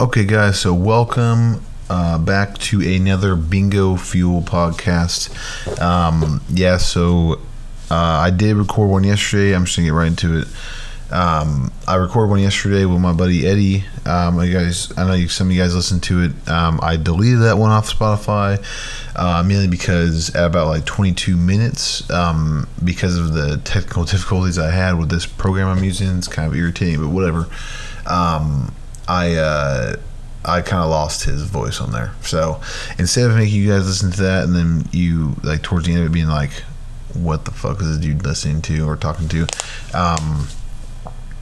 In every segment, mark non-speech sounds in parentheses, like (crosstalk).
Okay, guys, so welcome uh, back to another Bingo Fuel podcast. Um, yeah, so uh, I did record one yesterday. I'm just gonna get right into it. Um, I recorded one yesterday with my buddy Eddie. Um, you guys, I know you, some of you guys listened to it. Um, I deleted that one off Spotify uh, mainly because at about like 22 minutes, um, because of the technical (laughs) difficulties I had with this program I'm using, it's kind of irritating, but whatever. I uh, I kind of lost his voice on there. So instead of making you guys listen to that and then you like towards the end of it being like, "What the fuck is this dude listening to or talking to?" Um,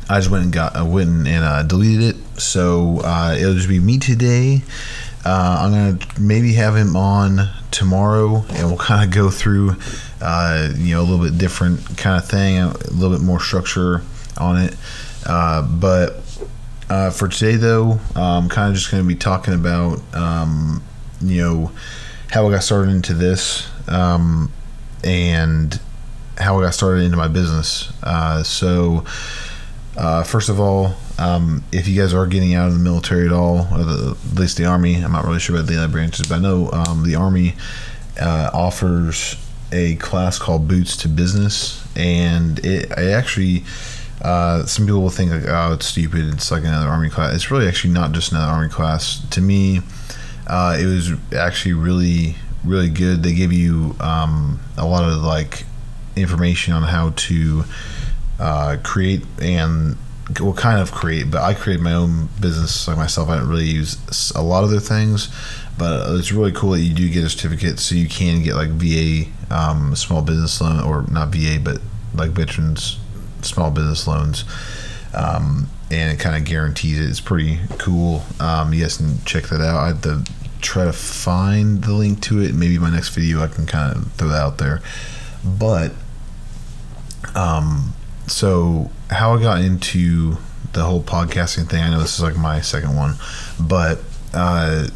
I just went and got I went and uh, deleted it. So uh, it'll just be me today. Uh, I'm gonna maybe have him on tomorrow, and we'll (laughs) kind of go through, uh, you know, a little bit different kind of thing, a little bit more structure on it. Uh, but uh, for today, though, I'm kind of just going to be talking about, um, you know, how I got started into this um, and how I got started into my business. Uh, so, uh, first of all, um, if you guys are getting out of the military at all, or the, at least the Army, I'm not really sure about the other branches, but I know um, the Army uh, offers a class called Boots to Business, and it, it actually uh, some people will think like, oh, it's stupid. It's like another army class. It's really actually not just another army class. To me, uh, it was actually really, really good. They give you um, a lot of like information on how to uh, create and well, kind of create. But I created my own business like myself. I didn't really use a lot of their things, but it's really cool that you do get a certificate, so you can get like VA um, small business loan or not VA, but like veterans small business loans. Um, and it kind of guarantees it. It's pretty cool. Um, guys can check that out. I have to try to find the link to it. Maybe my next video I can kind of throw that out there. But, um, so how I got into the whole podcasting thing, I know this is like my second one, but, uh,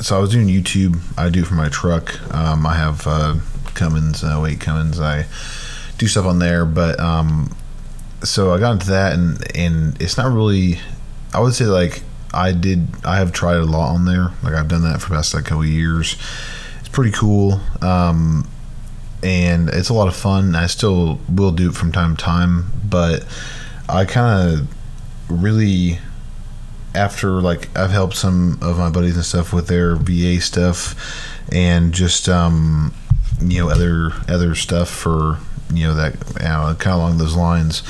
so I was doing YouTube. I do for my truck. Um, I have uh, Cummins, uh, wait Cummins. I do stuff on there, but um, so I got into that, and and it's not really. I would say like I did. I have tried a lot on there. Like I've done that for the past like couple years. It's pretty cool, um, and it's a lot of fun. I still will do it from time to time, but I kind of really after like I've helped some of my buddies and stuff with their VA stuff, and just um, you know other other stuff for you know that you know, kind of along those lines.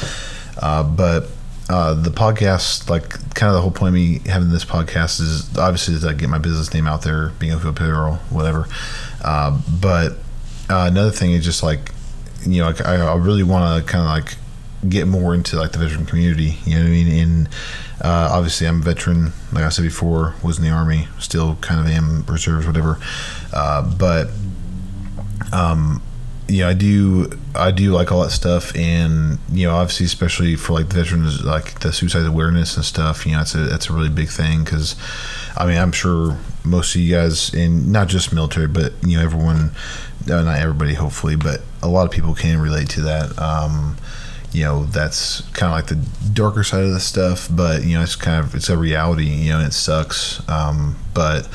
Uh, but uh, the podcast, like kind of the whole point of me having this podcast is obviously to get my business name out there, being a apparel, whatever. Uh, but uh, another thing is just like you know, I, I really want to kind of like get more into like the veteran community. You know what I mean? And uh, obviously, I'm a veteran. Like I said before, was in the army, still kind of am reserves, whatever. Uh, but um, you know, I do I do like all that stuff, and you know, obviously, especially for like veterans, like the suicide awareness and stuff. You know, it's a that's a really big thing because, I mean, I'm sure most of you guys, and not just military, but you know, everyone, uh, not everybody, hopefully, but a lot of people can relate to that. Um, you know, that's kind of like the darker side of the stuff, but you know, it's kind of it's a reality. You know, and it sucks, um, but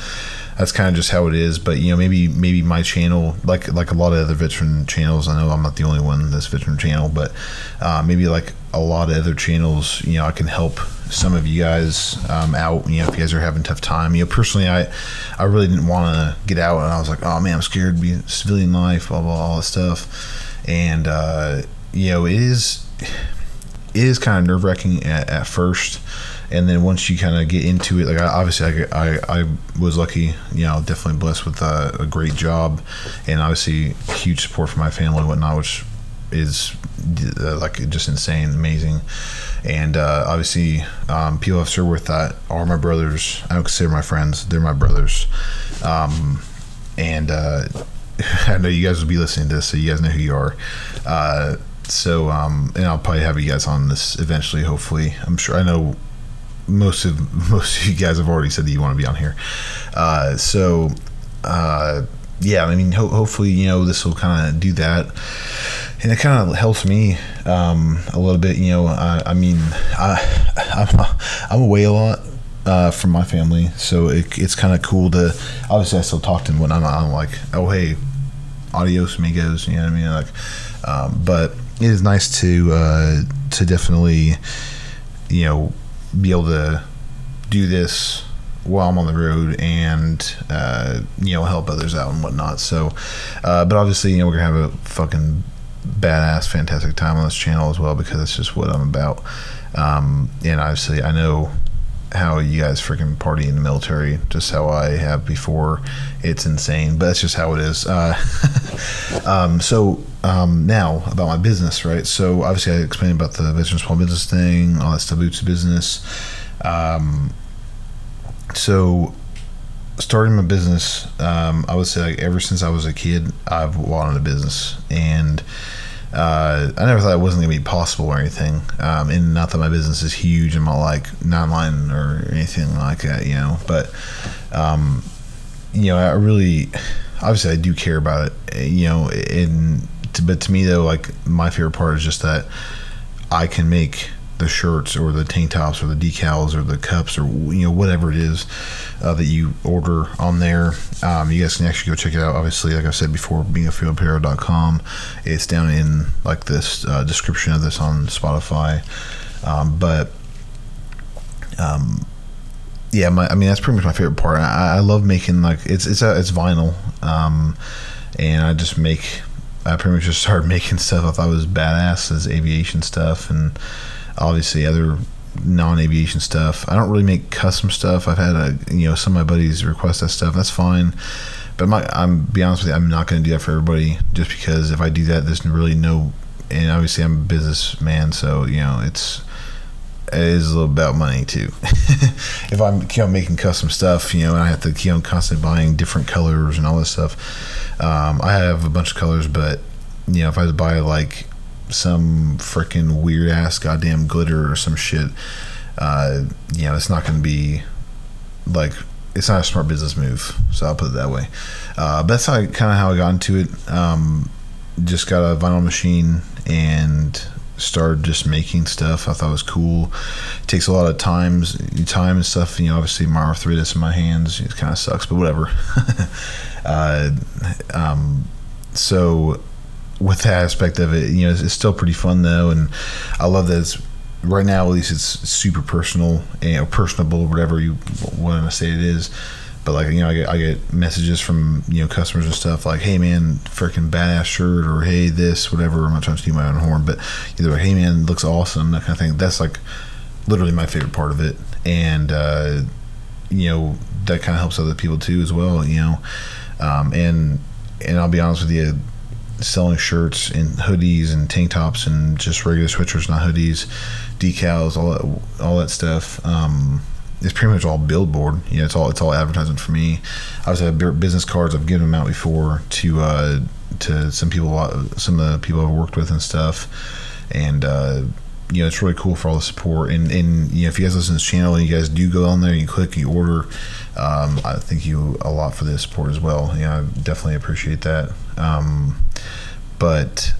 that's kind of just how it is. But you know, maybe maybe my channel, like like a lot of other veteran channels, I know I'm not the only one this veteran channel, but uh, maybe like a lot of other channels, you know, I can help some of you guys um, out. You know, if you guys are having tough time, you know, personally, I I really didn't want to get out, and I was like, oh man, I'm scared to be civilian life, blah blah, all that stuff, and uh, you know, it is it is kind of nerve wracking at, at first and then once you kind of get into it, like I, obviously I, I, I, was lucky, you know, definitely blessed with a, a, great job, and obviously huge support from my family and whatnot, which is uh, like just insane, amazing, and uh, obviously um, people I've served with that are my brothers. I don't consider my friends; they're my brothers, um, and uh, (laughs) I know you guys will be listening to this, so you guys know who you are. Uh, so, um, and I'll probably have you guys on this eventually. Hopefully, I'm sure. I know most of (laughs) most of you guys have already said that you want to be on here. Uh, so uh, yeah, I mean, ho- hopefully you know this will kind of do that, and it kind of helps me um, a little bit. You know, I, I mean, I (laughs) I'm, I'm away a lot. uh, from my family, so it, it's kind of cool to. Obviously, I still talk to them when I'm, I'm like, oh hey, adios amigos. You know what I mean? Like, um, but it is nice to uh, to definitely, you know, be able to do this while I'm on the road and uh, you know help others out and whatnot. So, uh, but obviously, you know, we're gonna have a fucking badass, fantastic time on this channel as well because that's just what I'm about. Um, and obviously, I know how you guys freaking party in the military, just how I have before. It's insane, but that's just how it is. Uh, (laughs) um, so um, now about my business, right? So obviously, I explained about the veteran small business thing, all that stuff, boots business. Um, so starting my business, um, I would say like ever since I was a kid, I've wanted a business, and uh, I never thought it wasn't gonna be possible or anything. Um, and not that my business is huge, I'm not like non-line or anything like that, you know. But um, you know, I really, obviously, I do care about it, you know. And to, but to me though, like my favorite part is just that I can make the shirts or the tank tops or the decals or the cups or you know whatever it is uh, that you order on there. Um, you guys can actually go check it out. Obviously, like I said before, bingofuelapparel.com. It's down in like this uh, description of this on Spotify. Um, but um, yeah, my, I mean that's pretty much my favorite part. I, I love making like it's it's a, it's vinyl, um, and I just make. I pretty much just (laughs) started making stuff I thought was badass as aviation stuff and obviously other non-aviation stuff. I don't really make custom stuff. I've had a you know some of my buddies request that stuff. That's fine. But my, I'm be honest with you, I'm not going to do that for everybody. Just because if I do that, there's really no. And obviously, I'm a businessman, so you know it's it is a little about money too. (laughs) if I'm making custom stuff, you know, I have to keep on constantly buying different colors and all this stuff. Um, I have a bunch of colors, but you know, if I had to buy like some freaking weird ass goddamn glitter or some shit, uh, you know, it's not going to be like it's not a smart business move. So I'll put it that way. Uh, but that's how kind of how I got into it. Um, just got a vinyl machine and started just making stuff. I thought it was cool. It takes a lot of times, time and stuff. You know, obviously my arthritis in my hands, it kind of sucks, but whatever. (laughs) uh, um, so with that aspect of it, you know, it's, it's, still pretty fun though, and I love that it's right now at least it's super personal and you know, personable, whatever you want to say it is. But like you know, I get I get messages from you know customers and stuff like, "Hey man, freaking badass shirt," or "Hey this," whatever. I'm not trying to my own horn, but either way, "Hey man, looks awesome," that kind of thing. That's like literally my favorite part of it, and uh, you know that kind of helps other people too as well. You know, um, and and I'll be honest with you, selling shirts and hoodies and tank tops and just regular sweatshirts, not hoodies, decals, all that, all that stuff. Um, it's pretty much all billboard. You know, it's all it's all advertising for me. I also have business cards. I've given them out before to uh, to some people, some of the people I've worked with and stuff. And uh, you know, it's really cool for all the support. And and you know, if you guys listen to this channel and you guys do go on there you click, you order. Um, I thank you a lot for the support as well. Yeah, I definitely appreciate that. Um, but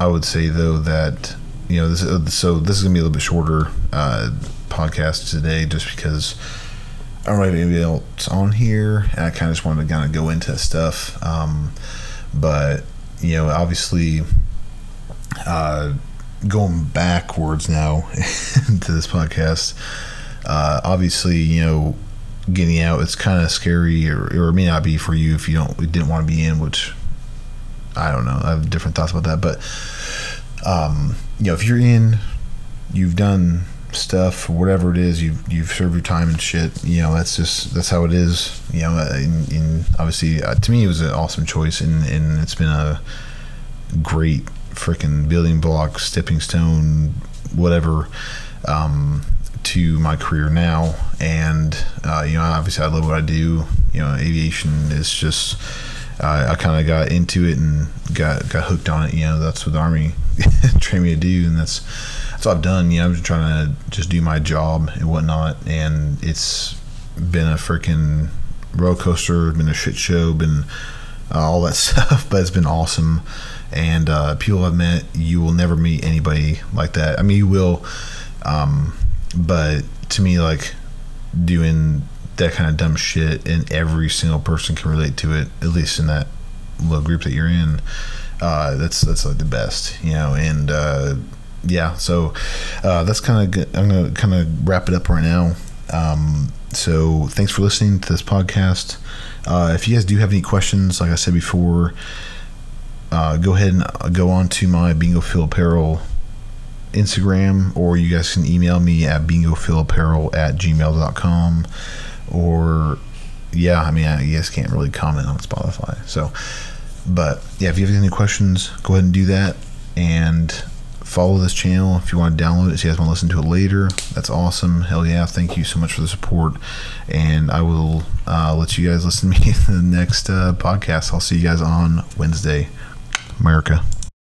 I would say though that you know this so this is gonna be a little bit shorter uh, podcast today just because I don't know if anybody else on here and I kind of just wanted to kind of go into stuff um, but you know obviously uh, going backwards now (laughs) to this podcast uh, obviously you know getting out it's kind of scary or, or it may not be for you if you don't didn't want to be in which I don't know. I have different thoughts about that, but um, you know, if you're in, you've done stuff, whatever it is, you've you've served your time and shit. You know, that's just that's how it is. You know, and, and obviously, uh, to me, it was an awesome choice, and and it's been a great freaking building block, stepping stone, whatever. Um, to my career now, and uh, you know, obviously, I love what I do. You know, aviation is just I kind of got into it and got got hooked on it. You know, that's what the army (laughs) trained me to do, and that's that's what I've done. You know, I'm just trying to just do my job and whatnot, and it's been a freaking roller coaster, been a shit show, been uh, all that (laughs) stuff, but it's been awesome. And uh, people I've met, you will never meet anybody like that. I mean, you will, um, but to me, like doing that kind of dumb shit, and every single person can relate to it, at least in that little group that you're in. Uh, that's that's like the best, you know. And uh, yeah, so uh, that's kind of I'm gonna kind of wrap it up right now. Um, so thanks for listening to this podcast. Uh, if you guys do have any questions, like I said before, uh, go ahead and go on to my Bingo Fuel Apparel Instagram, or you guys can email me at bingofuelapparel at gmail.com. Or, yeah, I mean, I guess can't really comment on Spotify. So, but yeah, if you have any questions, go ahead and do that. And follow this channel if you want to download it so you guys want to listen to it later. That's awesome. Hell yeah. Thank you so much for the support. And I will uh, let you guys listen to me (laughs) in the next uh, podcast. I'll see you guys on Wednesday. America.